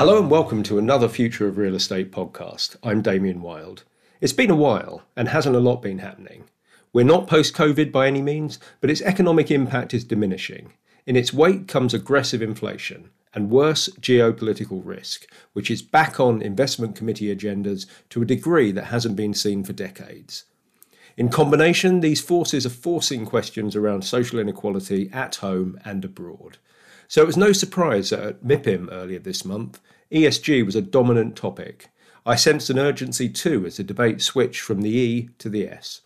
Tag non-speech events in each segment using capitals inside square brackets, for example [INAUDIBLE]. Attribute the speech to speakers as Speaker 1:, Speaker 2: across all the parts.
Speaker 1: Hello and welcome to another Future of Real Estate podcast. I'm Damien Wild. It's been a while and hasn't a lot been happening. We're not post COVID by any means, but its economic impact is diminishing. In its wake comes aggressive inflation and worse geopolitical risk, which is back on investment committee agendas to a degree that hasn't been seen for decades. In combination, these forces are forcing questions around social inequality at home and abroad. So it was no surprise that at MIPIM earlier this month, ESG was a dominant topic. I sensed an urgency too as the debate switched from the E to the S.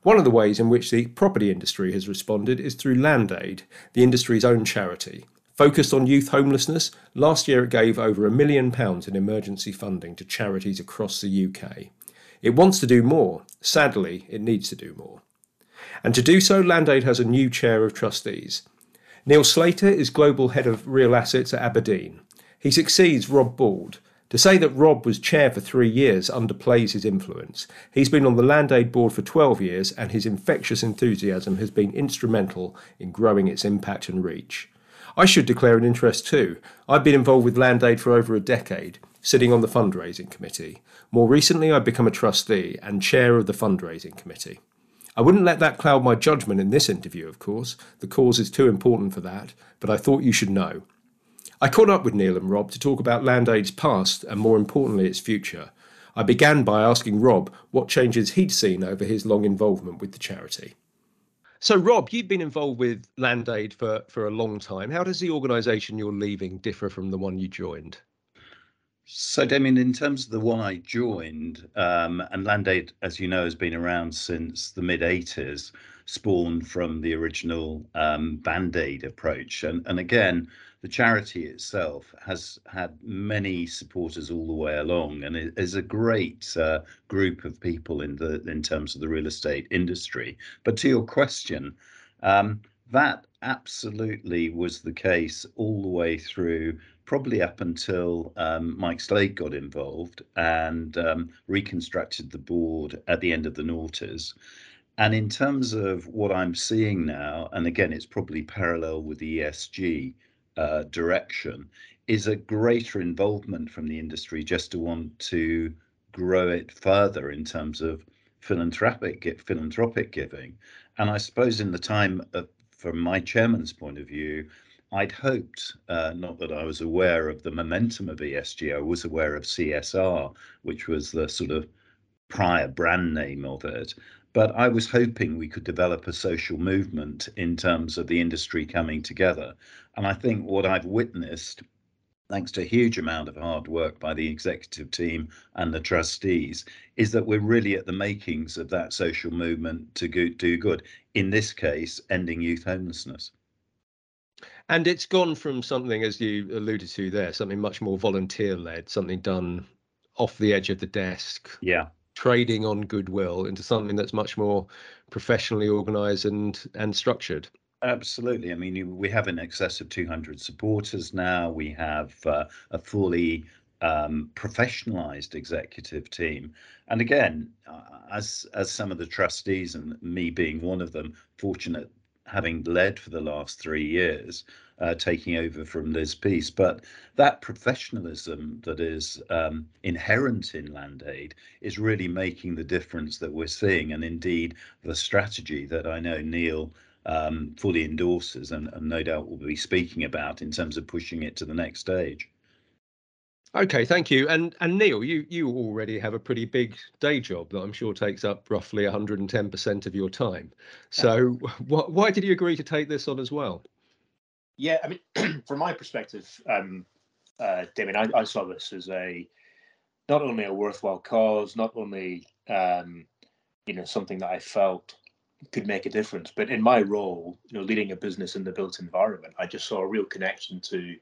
Speaker 1: One of the ways in which the property industry has responded is through Land Aid, the industry's own charity. Focused on youth homelessness, last year it gave over a million pounds in emergency funding to charities across the UK. It wants to do more. Sadly, it needs to do more. And to do so, Land Aid has a new chair of trustees. Neil Slater is Global Head of Real Assets at Aberdeen. He succeeds Rob Bould. To say that Rob was chair for three years underplays his influence. He's been on the Land Aid board for 12 years, and his infectious enthusiasm has been instrumental in growing its impact and reach. I should declare an interest too. I've been involved with Land Aid for over a decade, sitting on the fundraising committee. More recently, I've become a trustee and chair of the fundraising committee. I wouldn't let that cloud my judgment in this interview, of course. The cause is too important for that, but I thought you should know. I caught up with Neil and Rob to talk about Land Aid's past and, more importantly, its future. I began by asking Rob what changes he'd seen over his long involvement with the charity. So, Rob, you've been involved with Land Aid for, for a long time. How does the organisation you're leaving differ from the one you joined?
Speaker 2: So, Damien, in terms of the one I joined, um, and Land Aid, as you know, has been around since the mid 80s, spawned from the original um, Band Aid approach. And, and again, the charity itself has had many supporters all the way along, and it is a great uh, group of people in the in terms of the real estate industry. But to your question, um, that absolutely was the case all the way through, probably up until um, Mike Slade got involved and um, reconstructed the board at the end of the noughties. And in terms of what I'm seeing now, and again, it's probably parallel with the ESG uh, direction is a greater involvement from the industry just to want to grow it further in terms of philanthropic philanthropic giving. And I suppose in the time of, from my chairman's point of view, I'd hoped, uh, not that I was aware of the momentum of ESG, I was aware of CSR, which was the sort of prior brand name of it. But I was hoping we could develop a social movement in terms of the industry coming together. And I think what I've witnessed, thanks to a huge amount of hard work by the executive team and the trustees, is that we're really at the makings of that social movement to do good. In this case, ending youth homelessness.
Speaker 1: And it's gone from something, as you alluded to there, something much more volunteer led, something done off the edge of the desk.
Speaker 2: Yeah.
Speaker 1: trading on goodwill into something that's much more professionally organized and and structured.
Speaker 2: Absolutely. I mean we have in excess of 200 supporters now. We have uh, a fully um, professionalized executive team. And again uh, as as some of the trustees and me being one of them fortunate having led for the last three years uh, taking over from Liz Peace. But that professionalism that is um, inherent in Land Aid is really making the difference that we're seeing. And indeed, the strategy that I know Neil um, fully endorses and, and no doubt will be speaking about in terms of pushing it to the next stage.
Speaker 1: Okay, thank you. And and Neil, you you already have a pretty big day job that I'm sure takes up roughly 110% of your time. So, [LAUGHS] wh- why did you agree to take this on as well?
Speaker 3: Yeah, I mean, [CLEARS THROAT] from my perspective, um, uh, Damien, I, I, saw this as a not only a worthwhile cause, not only um, you know something that I felt could make a difference, but in my role, you know, leading a business in the built environment, I just saw a real connection to,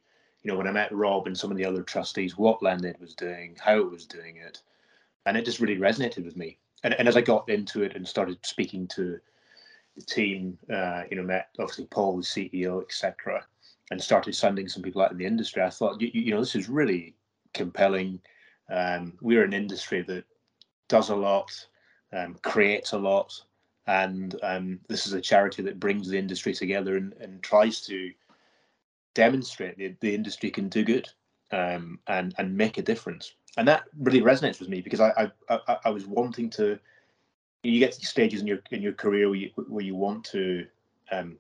Speaker 3: you know, when I met Rob and some of the other trustees, what Land Aid was doing, how it was doing it, and it just really resonated with me. And, and as I got into it and started speaking to the team, uh, you know, met obviously Paul, the CEO, etc., and started sending some people out in the industry. I thought, you, you know, this is really compelling. Um, we're an industry that does a lot, um, creates a lot, and um, this is a charity that brings the industry together and, and tries to demonstrate that the industry can do good. um, and and make a difference. And that really resonates with me because I I, I, I was wanting to. You get to stages in your in your career where you, where you want to, um,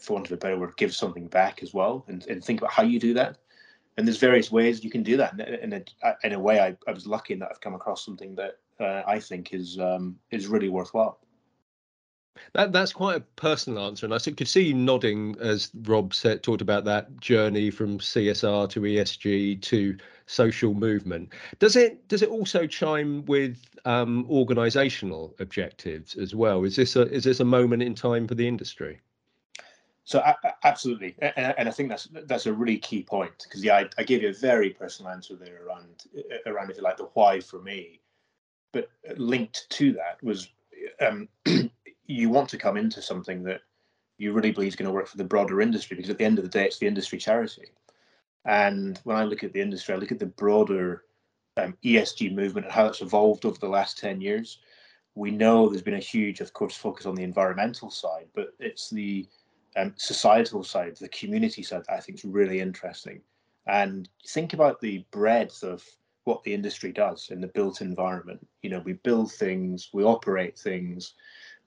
Speaker 3: for want of a better word, give something back as well, and, and think about how you do that. And there's various ways you can do that. And In a, in a way, I, I was lucky in that I've come across something that uh, I think is um, is really worthwhile.
Speaker 1: That that's quite a personal answer, and I could see you nodding as Rob said talked about that journey from CSR to ESG to social movement. Does it does it also chime with um, organisational objectives as well? Is this a is this a moment in time for the industry?
Speaker 3: So absolutely, and I think that's that's a really key point because yeah, I, I, gave you a very personal answer there around around if you like the why for me, but linked to that was um, [CLEARS THROAT] you want to come into something that you really believe is going to work for the broader industry because at the end of the day, it's the industry charity. And when I look at the industry, I look at the broader um, ESG movement and how it's evolved over the last 10 years. We know there's been a huge, of course, focus on the environmental side, but it's the um, societal side, the community side, I think is really interesting. And think about the breadth of what the industry does in the built environment. You know, we build things, we operate things,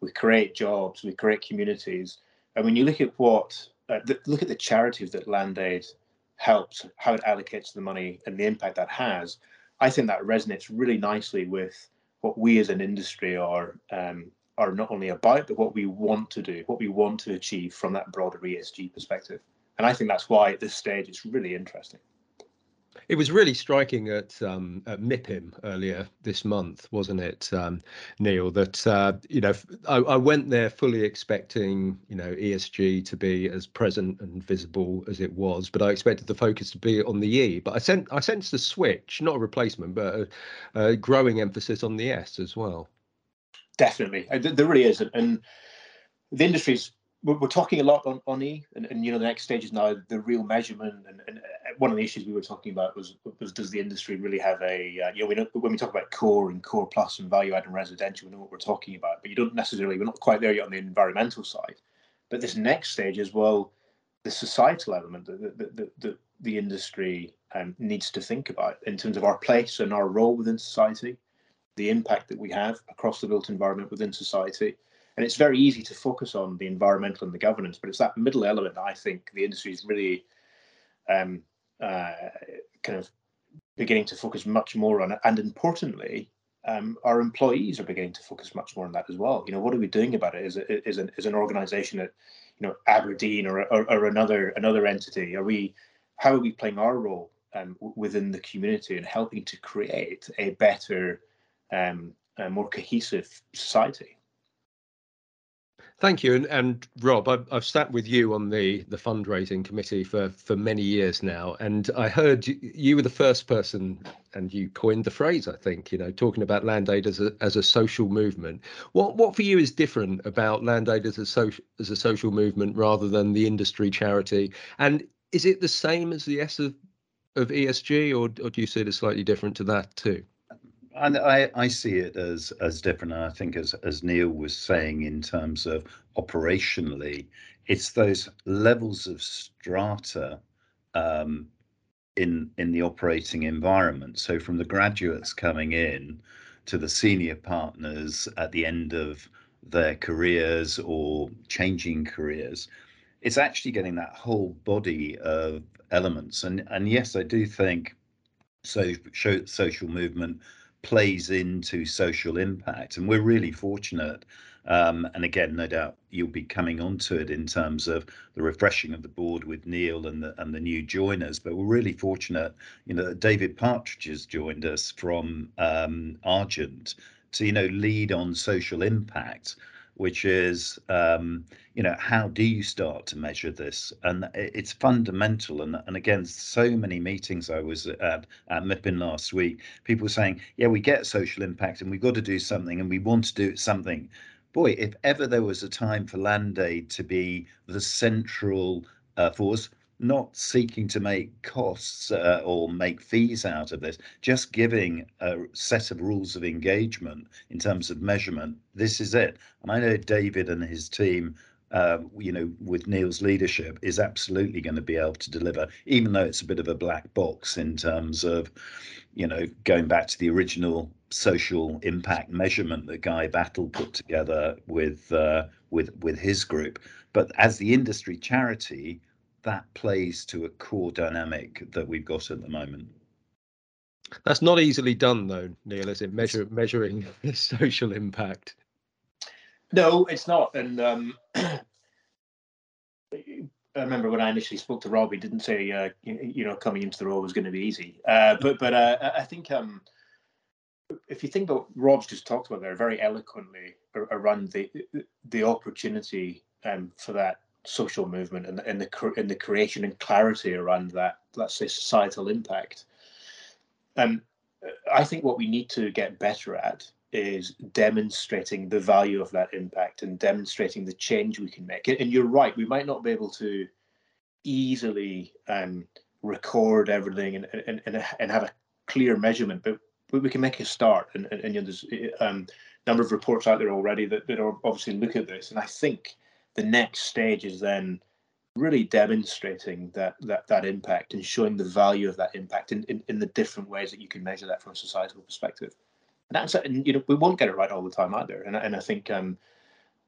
Speaker 3: we create jobs, we create communities. And when you look at what, uh, the, look at the charities that Land Aid helps, how it allocates the money, and the impact that has, I think that resonates really nicely with what we as an industry are um, are not only about, but what we want to do, what we want to achieve from that broader ESG perspective. And I think that's why at this stage it's really interesting.
Speaker 1: It was really striking at, um, at MIPIM earlier this month, wasn't it, um, Neil? That uh, you know, I, I, went there fully expecting you know ESG to be as present and visible as it was, but I expected the focus to be on the E. But I sent I sensed a switch, not a replacement, but a, a growing emphasis on the S as well.
Speaker 3: Definitely, uh, there really is, and the industry's we're, we're talking a lot on, on E, and, and you know the next stage is now the real measurement. And, and uh, one of the issues we were talking about was was does the industry really have a uh, you know we know when we talk about core and core plus and value add and residential, we know what we're talking about, but you don't necessarily we're not quite there yet on the environmental side. But this next stage as well, the societal element that the, the, the, the industry um, needs to think about in terms of our place and our role within society, the impact that we have across the built environment within society and it's very easy to focus on the environmental and the governance, but it's that middle element that I think the industry is really um, uh, kind of beginning to focus much more on. And importantly, um, our employees are beginning to focus much more on that as well. You know, what are we doing about it? Is it is an is an organisation at you know Aberdeen or, or, or another another entity? Are we how are we playing our role um, within the community and helping to create a better, um, a more cohesive society?
Speaker 1: Thank you, and, and Rob, I've, I've, sat with you on the the fundraising committee for for many years now, and I heard you, you, were the first person, and you coined the phrase. I think you know, talking about Land Aid as a as a social movement. What what for you is different about Land Aid as a social as a social movement rather than the industry charity? And is it the same as the S of of ESG, or, or do you see it as slightly different to that too?
Speaker 2: And I, I see it as as different. And I think as as Neil was saying in terms of operationally, it's those levels of strata um, in in the operating environment. So from the graduates coming in to the senior partners at the end of their careers or changing careers, it's actually getting that whole body of elements. And and yes, I do think so social movement plays into social impact. And we're really fortunate. Um, and again, no doubt you'll be coming onto it in terms of the refreshing of the board with Neil and the and the new joiners. But we're really fortunate, you know, David Partridge has joined us from um, Argent to you know lead on social impact which is um, you know how do you start to measure this? And it's fundamental. And, and again so many meetings i was at at MIPIM last week people saying yeah we get social impact and we've got to do something and we want to do something. Boy if ever there was a time for land aid to be the central uh, force not seeking to make costs uh, or make fees out of this, just giving a set of rules of engagement in terms of measurement. This is it. And I know David and his team uh, you know, with Neil's leadership, is absolutely going to be able to deliver, even though it's a bit of a black box in terms of, you know, going back to the original social impact measurement that Guy Battle put together with uh, with with his group. But as the industry charity, that plays to a core dynamic that we've got at the moment.
Speaker 1: That's not easily done, though, Neil. Is it measure measuring [LAUGHS] social impact?
Speaker 3: No, it's not. And um, [CLEARS THROAT] I remember when I initially spoke to Rob, he didn't say uh, you, know coming into the role was going to be easy. Uh, but but uh, I think um, if you think about Rob's just talked about there very eloquently around the the opportunity um, for that social movement and, and the and the creation and clarity around that let's say societal impact. Um, I think what we need to get better at is demonstrating the value of that impact and demonstrating the change we can make. And you're right, we might not be able to easily um, record everything and, and, and, and have a clear measurement, but, we can make a start. And, and, and you know, there's a um, number of reports out there already that, that are obviously look at this. And I think the next stage is then really demonstrating that that that impact and showing the value of that impact in, in, in the different ways that you can measure that from a societal perspective and that's and you know we won't get it right all the time either. And and I think um,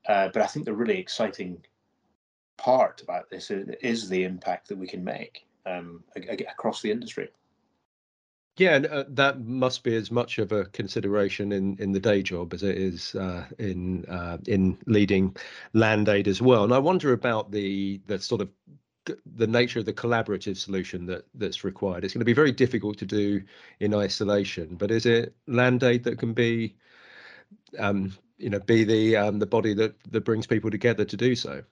Speaker 3: uh, but I think the really exciting part about this is, is the impact that we can make um, across the industry.
Speaker 1: Yeah, and uh, that must be as much of a consideration in, in the day job as it is uh, in uh, in leading Land Aid as well. And I wonder about the the sort of the nature of the collaborative solution that that's required. It's going to be very difficult to do in isolation. But is it Land Aid that can be, um, you know, be the um, the body that that brings people together to do so?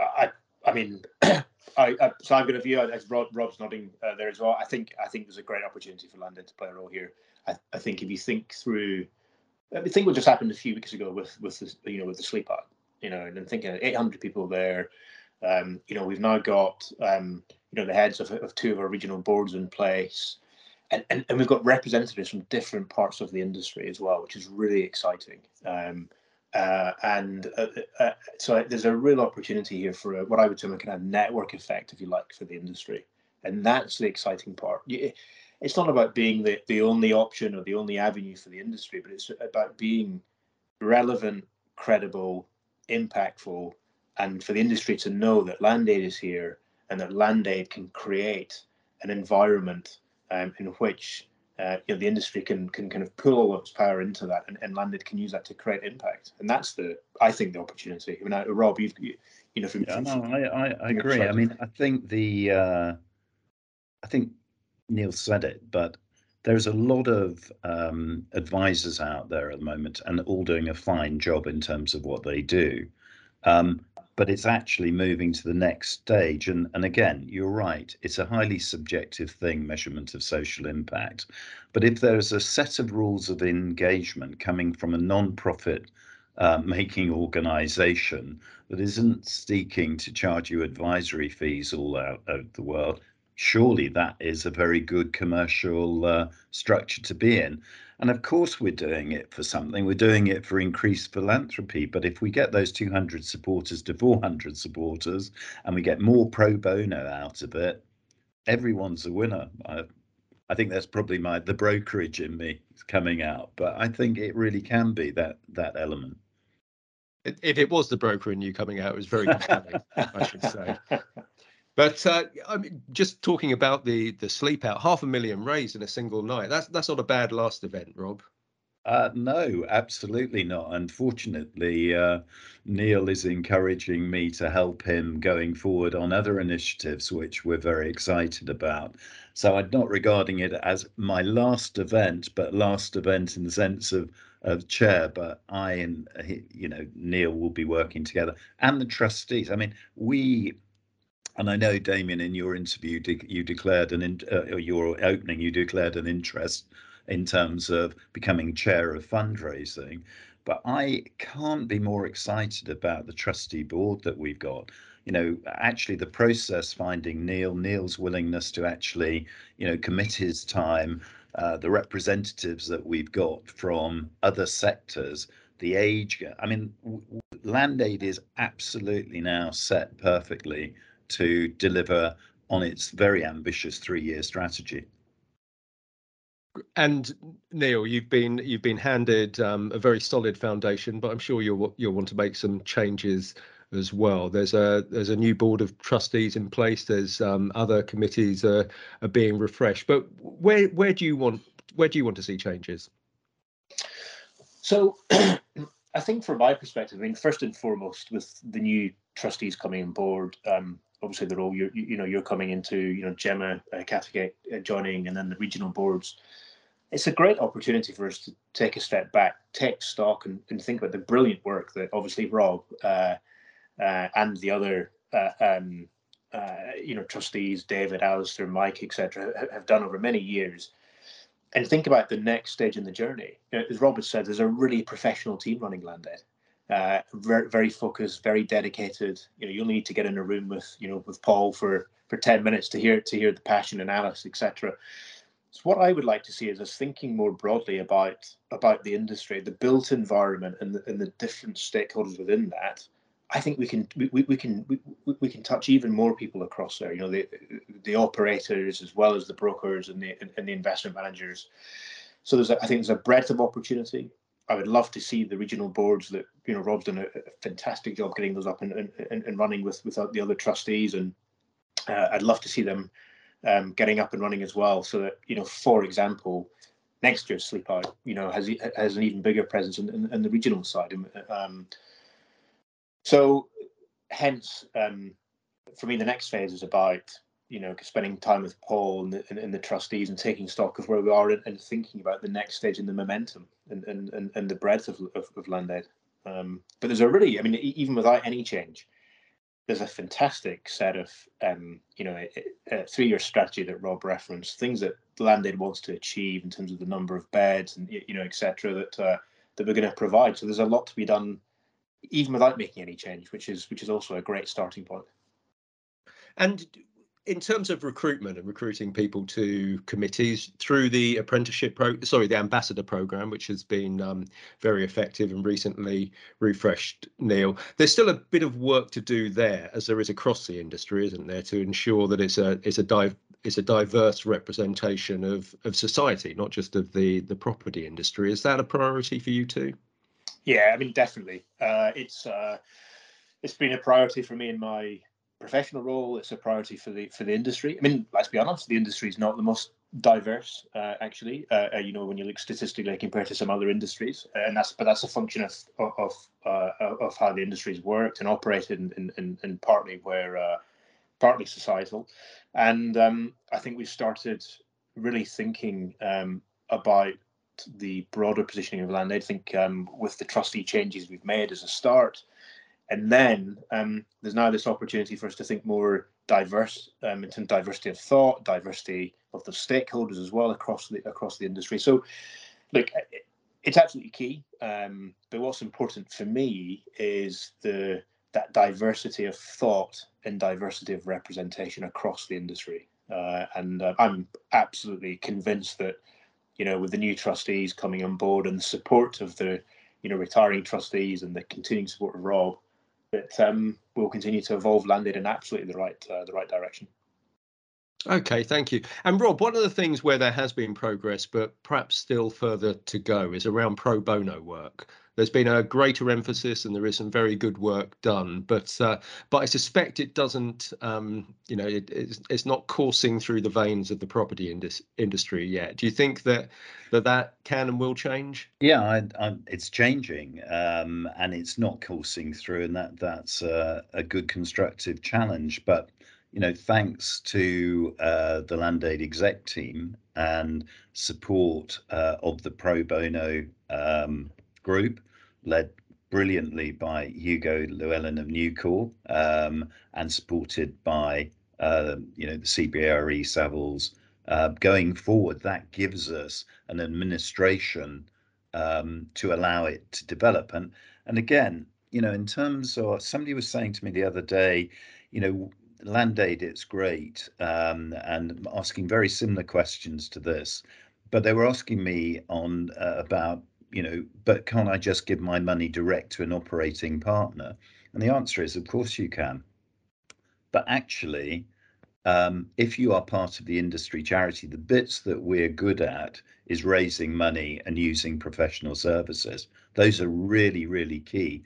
Speaker 3: I I mean. [CLEARS THROAT] I, I, so I've got a view as Rob, Rob's nodding uh, there as well. I think I think there's a great opportunity for Land Aid to play a role here. I, I think if you think through, I think what just happened a few weeks ago with with the, you know with the sleep out, you know, and thinking 800 people there, um, you know, we've now got um, you know the heads of, of two of our regional boards in place, and, and, and we've got representatives from different parts of the industry as well, which is really exciting. Um, uh, and uh, uh, so there's a real opportunity here for a, what I would term a kind of network effect, if you like, for the industry, and that's the exciting part. It's not about being the, the only option or the only avenue for the industry, but it's about being relevant, credible, impactful, and for the industry to know that Land Aid is here and that Land Aid can create an environment um, in which uh, you know, the industry can can kind of pull all of its power into that, and, and Land Aid can use that to create impact. And that's the, I think, the opportunity. I mean, uh, Rob, you've, you, you know, from,
Speaker 2: yeah, no, I, I, I agree. I mean, I think the, uh, I think Neil said it, but there's a lot of um, advisors out there at the moment, and all doing a fine job in terms of what they do. Um, but it's actually moving to the next stage. And, and again, you're right, it's a highly subjective thing, measurement of social impact. But if there's a set of rules of engagement coming from a non-profit uh, making organization that isn't seeking to charge you advisory fees all out of the world, surely that is a very good commercial uh, structure to be in. And of course, we're doing it for something. We're doing it for increased philanthropy. But if we get those 200 supporters to 400 supporters and we get more pro bono out of it, everyone's a winner. I, I think that's probably my the brokerage in me coming out. But I think it really can be that that element.
Speaker 1: If it was the broker in you coming out, it was very compelling, I should say. [LAUGHS] But uh, I mean, just talking about the the sleep out, half a million raised in a single night. That's that's not a bad last event, Rob.
Speaker 2: Uh, no, absolutely not. Unfortunately, uh, Neil is encouraging me to help him going forward on other initiatives, which we're very excited about. So I'm not regarding it as my last event, but last event in the sense of of chair. But I and you know Neil will be working together, and the trustees. I mean, we and I know, Damien, in your interview, you declared an in, uh, your opening, you declared an interest in terms of becoming chair of fundraising. But I can't be more excited about the trustee board that we've got. You know, actually, the process finding Neil, Neil's willingness to actually, you know, commit his time, uh, the representatives that we've got from other sectors, the age. I mean, Land Aid is absolutely now set perfectly to deliver on its very ambitious three-year strategy.
Speaker 1: And Neil, you've been you've been handed um, a very solid foundation, but I'm sure you'll you'll want to make some changes as well. There's a there's a new board of trustees in place. There's um, other committees are, are being refreshed. But where where do you want where do you want to see changes?
Speaker 3: So, [CLEARS THROAT] I think from my perspective, I mean, first and foremost, with the new trustees coming on board, um, obviously the role you're you know you're coming into, you know, Gemma uh, uh, joining, and then the regional boards. It's a great opportunity for us to take a step back, take stock, and, and think about the brilliant work that obviously Rob uh, uh, and the other uh, um, uh, you know trustees, David, Alistair, Mike, etc., have done over many years. And think about the next stage in the journey. As Rob has said, there's a really professional team running Land Aid. Uh, very, very focused, very dedicated. You know, you'll need to get in a room with, you know, with Paul for for ten minutes to hear to hear the passion and Alice, etc. So what I would like to see is us thinking more broadly about about the industry, the built environment, and the, and the different stakeholders within that, I think we can we, we can we, we can touch even more people across there. You know, the the operators as well as the brokers and the and the investment managers. So there's a, I think there's a breadth of opportunity. I would love to see the regional boards that you know Rob's done a, a fantastic job getting those up and, and, and running with without the other trustees, and uh, I'd love to see them um, getting up and running as well. So that you know, for example, next year's Sleep Out, you know, has has an even bigger presence in, in, in the regional side. Um, so, hence, um, for me, the next phase is about you know spending time with Paul and the, and, and the trustees and taking stock of where we are and, and, thinking about the next stage in the momentum and and, and, the breadth of of, of Land Aid. Um, but there's a really, I mean, even without any change, there's a fantastic set of um, you know a, a three-year strategy that Rob referenced, things that Land Aid wants to achieve in terms of the number of beds and you know etc. that uh, that we're going to provide. So there's a lot to be done even without making any change, which is which is also a great starting point.
Speaker 1: And in terms of recruitment and recruiting people to committees through the apprenticeship pro sorry the ambassador program which has been um, very effective and recently refreshed neil there's still a bit of work to do there as there is across the industry isn't there to ensure that it's a it's a dive it's a diverse representation of of society not just of the the property industry is that a priority for you too
Speaker 3: yeah, I mean, definitely. Uh, it's uh, it's been a priority for me in my professional role. It's a priority for the for the industry. I mean, let's be honest, the industry is not the most diverse, uh, actually. Uh, uh, you know, when you look statistically compared to some other industries, and that's but that's a function of of uh, of how the industry's worked and operated, and and, and partly where partly societal. And um, I think we've started really thinking um, about the broader positioning of Land I think um, with the trustee changes we've made as a start, and then um, there's now this opportunity for us to think more diverse um, in terms of diversity of thought, diversity of the stakeholders as well across the across the industry. So, look, it's absolutely key. Um, but what's important for me is the that diversity of thought and diversity of representation across the industry. Uh, and uh, I'm absolutely convinced that you know, with the new trustees coming on board and the support of the, you know, retiring trustees and the continuing support of Rob, that um, we'll continue to evolve Land Aid in absolutely the right uh, the right direction.
Speaker 1: Okay, thank you. And Rob, one of the things where there has been progress, but perhaps still further to go, is around pro bono work there's been a greater emphasis and there is some very good work done but uh, but I suspect it doesn't um, you know it, it's, it's not coursing through the veins of the property indus- industry yet. Do you think that that that can and will change?
Speaker 2: Yeah I, I, it's changing um, and it's not coursing through and that that's a, a good constructive challenge but you know thanks to uh, the land aid exec team and support uh, of the pro bono um, group led brilliantly by Hugo Llewellyn of Nucor um, and supported by uh, you know the CBRE Savills. Uh, going forward, that gives us an administration um, to allow it to develop. And and again, you know, in terms of somebody was saying to me the other day, you know, land aid, it's great, um, and asking very similar questions to this, but they were asking me on uh, about you know, but can't I just give my money direct to an operating partner? And the answer is, of course you can. But actually, um, if you are part of the industry charity, the bits that we're good at is raising money and using professional services. Those are really, really key.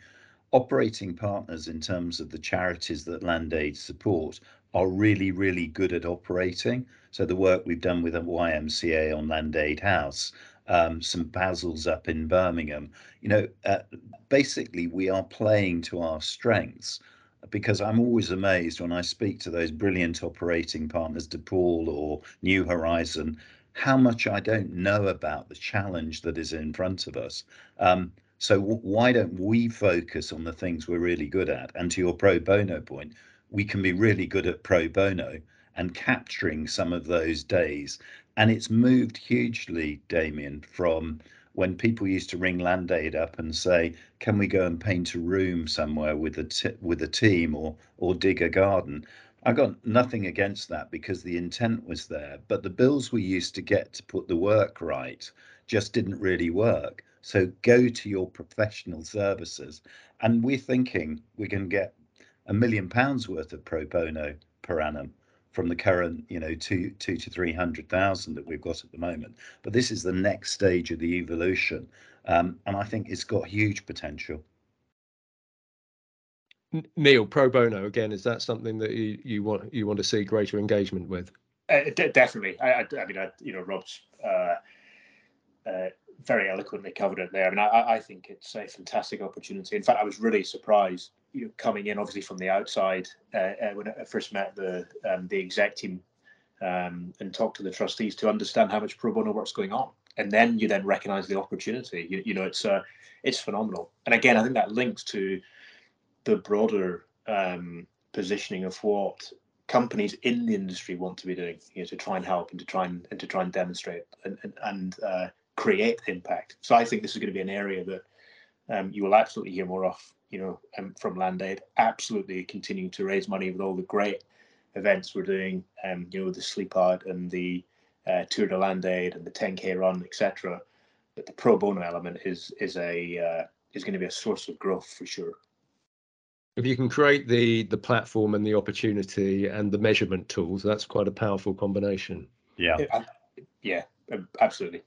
Speaker 2: Operating partners, in terms of the charities that Land Aid support, are really, really good at operating. So the work we've done with YMCA on Land Aid House, um, St Basil's up in Birmingham, you know, uh, basically we are playing to our strengths because I'm always amazed when I speak to those brilliant operating partners, DePaul or New Horizon, how much I don't know about the challenge that is in front of us. Um, so w- why don't we focus on the things we're really good at? And to your pro bono point, we can be really good at pro bono and capturing some of those days. And it's moved hugely, Damien, from when people used to ring Land Aid up and say, "Can we go and paint a room somewhere with a t- with a team or or dig a garden?" I got nothing against that because the intent was there, but the bills we used to get to put the work right just didn't really work. So go to your professional services, and we're thinking we can get a million pounds worth of pro bono per annum from the current, you know, two two to three hundred thousand that we've got at the moment. But this is the next stage of the evolution, um, and I think it's got huge potential.
Speaker 1: Neil, pro bono again, is that something that you, you want you want to see greater engagement with?
Speaker 3: Uh, d- definitely. I, I, I, mean, I, you know, Rob's uh, uh, very eloquently covered it there. I mean, I, I think it's a fantastic opportunity. In fact, I was really surprised you know, coming in obviously from the outside uh, uh, when I first met the um, the exec team um, and talked to the trustees to understand how much pro bono work's going on, and then you then recognise the opportunity. You, you know, it's uh, it's phenomenal. And again, I think that links to the broader um, positioning of what companies in the industry want to be doing, you know, to try and help and to try and, and to try and demonstrate and and, and uh, create impact. So I think this is going to be an area that um, you will absolutely hear more of you know, um, from Land Aid, absolutely continuing to raise money with all the great events we're doing, um, you know, the Sleep Out and the uh, Tour de Land Aid and the 10K run, etc. But the pro bono element is is a uh, is going to be a source of growth for sure.
Speaker 1: If you can create the the platform and the opportunity and the measurement tools, that's quite a powerful combination.
Speaker 2: Yeah,
Speaker 3: yeah, absolutely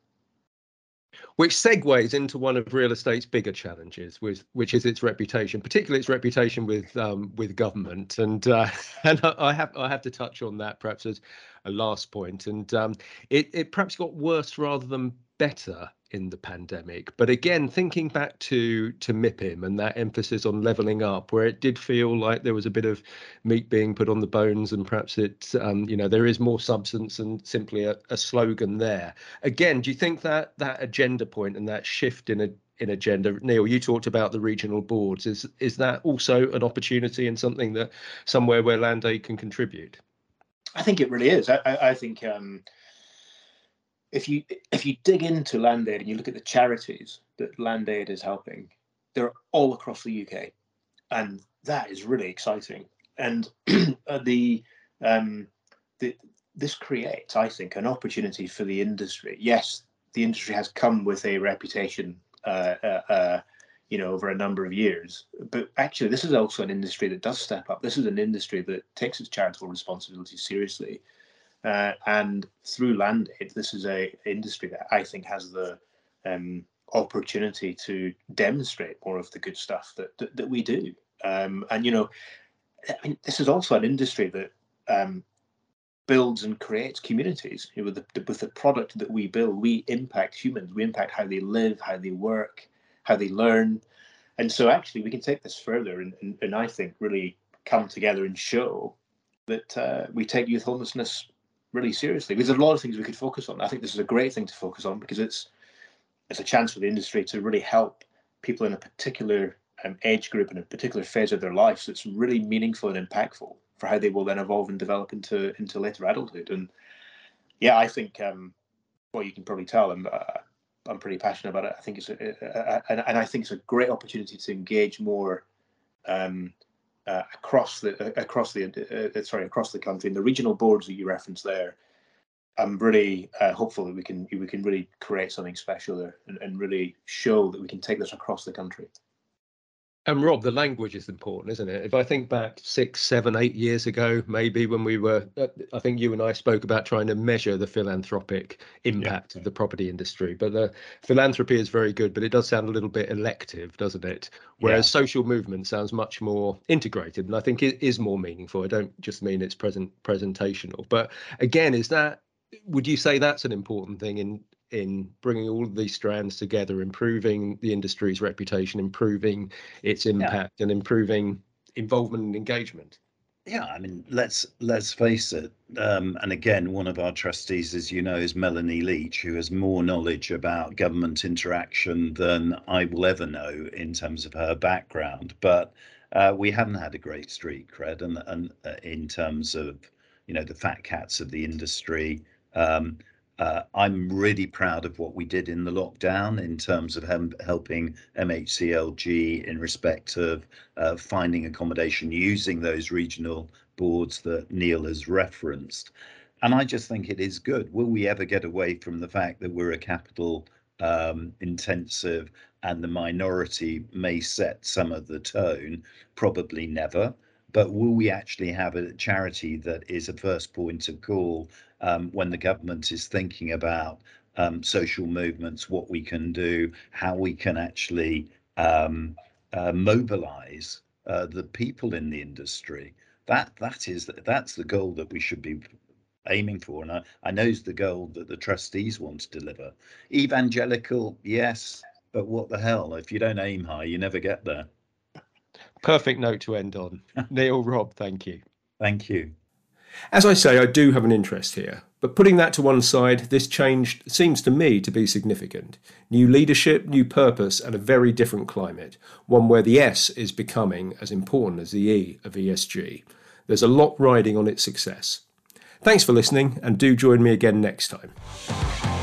Speaker 1: which segues into one of real estate's bigger challenges, which, which is its reputation, particularly its reputation with um, with government. And uh, [LAUGHS] and I have I have to touch on that perhaps as a last point. And um, it it perhaps got worse rather than better in the pandemic. But again, thinking back to to MIPIM and that emphasis on leveling up, where it did feel like there was a bit of meat being put on the bones, and perhaps it, um, you know, there is more substance and simply a, a slogan there. Again, do you think that that agenda point and that shift in a in agenda. Neil, you talked about the regional boards. Is is that also an opportunity and something that somewhere where Land Aid can contribute?
Speaker 3: I think it really is. I, I think um, if you if you dig into Land Aid and you look at the charities that Land Aid is helping, they're all across the UK, and that is really exciting. And [CLEARS THROAT] uh, the um, the this creates, I think, an opportunity for the industry. Yes, the industry has come with a reputation, uh, uh, uh, you know, over a number of years. But actually, this is also an industry that does step up. This is an industry that takes its charitable responsibility seriously. Uh, and through Land this is a industry that I think has the um, opportunity to demonstrate more of the good stuff that that, that we do. Um, and you know, I mean, this is also an industry that um, builds and creates communities. You know, with the with the product that we build, we impact humans. We impact how they live, how they work, how they learn. And so, actually, we can take this further, and, and, and I think really come together and show that uh, we take youth homelessness really seriously because there's a lot of things we could focus on. I think this is a great thing to focus on because it's it's a chance for the industry to really help people in a particular um, age group in a particular phase of their life. So it's really meaningful and impactful for how they will then evolve and develop into into later adulthood. And yeah, I think um, well, you can probably tell I'm uh, I'm pretty passionate about it. I think it's a, a, a, and, and I think it's a great opportunity to engage more um, uh, across the uh, across the uh, uh, sorry across the country. And the regional boards that you referenced there, I'm really uh, hopeful that we can we can really create something special there and, and really show that we can take this across the country.
Speaker 1: And Rob, the language is important, isn't it? If I think back six, seven, eight years ago, maybe when we were, uh, I think you and I spoke about trying to measure the philanthropic impact yeah. of the property industry. But the philanthropy is very good, but it does sound a little bit elective, doesn't it? Whereas yeah. social movement sounds much more integrated, and I think it is more meaningful. I don't just mean it's present presentational, but again, is that would you say that's an important thing in in bringing all of these strands together, improving the industry's reputation, improving its impact, yeah. and improving involvement and engagement.
Speaker 2: Yeah, I mean, let's let's face it. Um, and again, one of our trustees, as you know, is Melanie Leach, who has more knowledge about government interaction than I will ever know in terms of her background. But uh, we haven't had a great streak cred, and and uh, in terms of you know the fat cats of the industry. Um, uh, I'm really proud of what we did in the lockdown in terms of hem- helping MHCLG in respect of uh, finding accommodation using those regional boards that Neil has referenced. And I just think it is good. Will we ever get away from the fact that we're a capital um, intensive and the minority may set some of the tone? Probably never but will we actually have a charity that is a first point of call um, when the government is thinking about um, social movements, what we can do, how we can actually um, uh, mobilize uh, the people in the industry? That that is that's the goal that we should be aiming for, and I, I know is the goal that the trustees want to deliver. Evangelical, yes, but what the hell? If you don't aim high, you never get there.
Speaker 1: Perfect note to end on. [LAUGHS] Neil, Rob, thank you.
Speaker 2: Thank you.
Speaker 1: As I say, I do have an interest here, but putting that to one side, this change seems to me to be significant. New leadership, new purpose, and a very different climate, one where the S is becoming as important as the E of ESG. There's a lot riding on its success. Thanks for listening, and do join me again next time.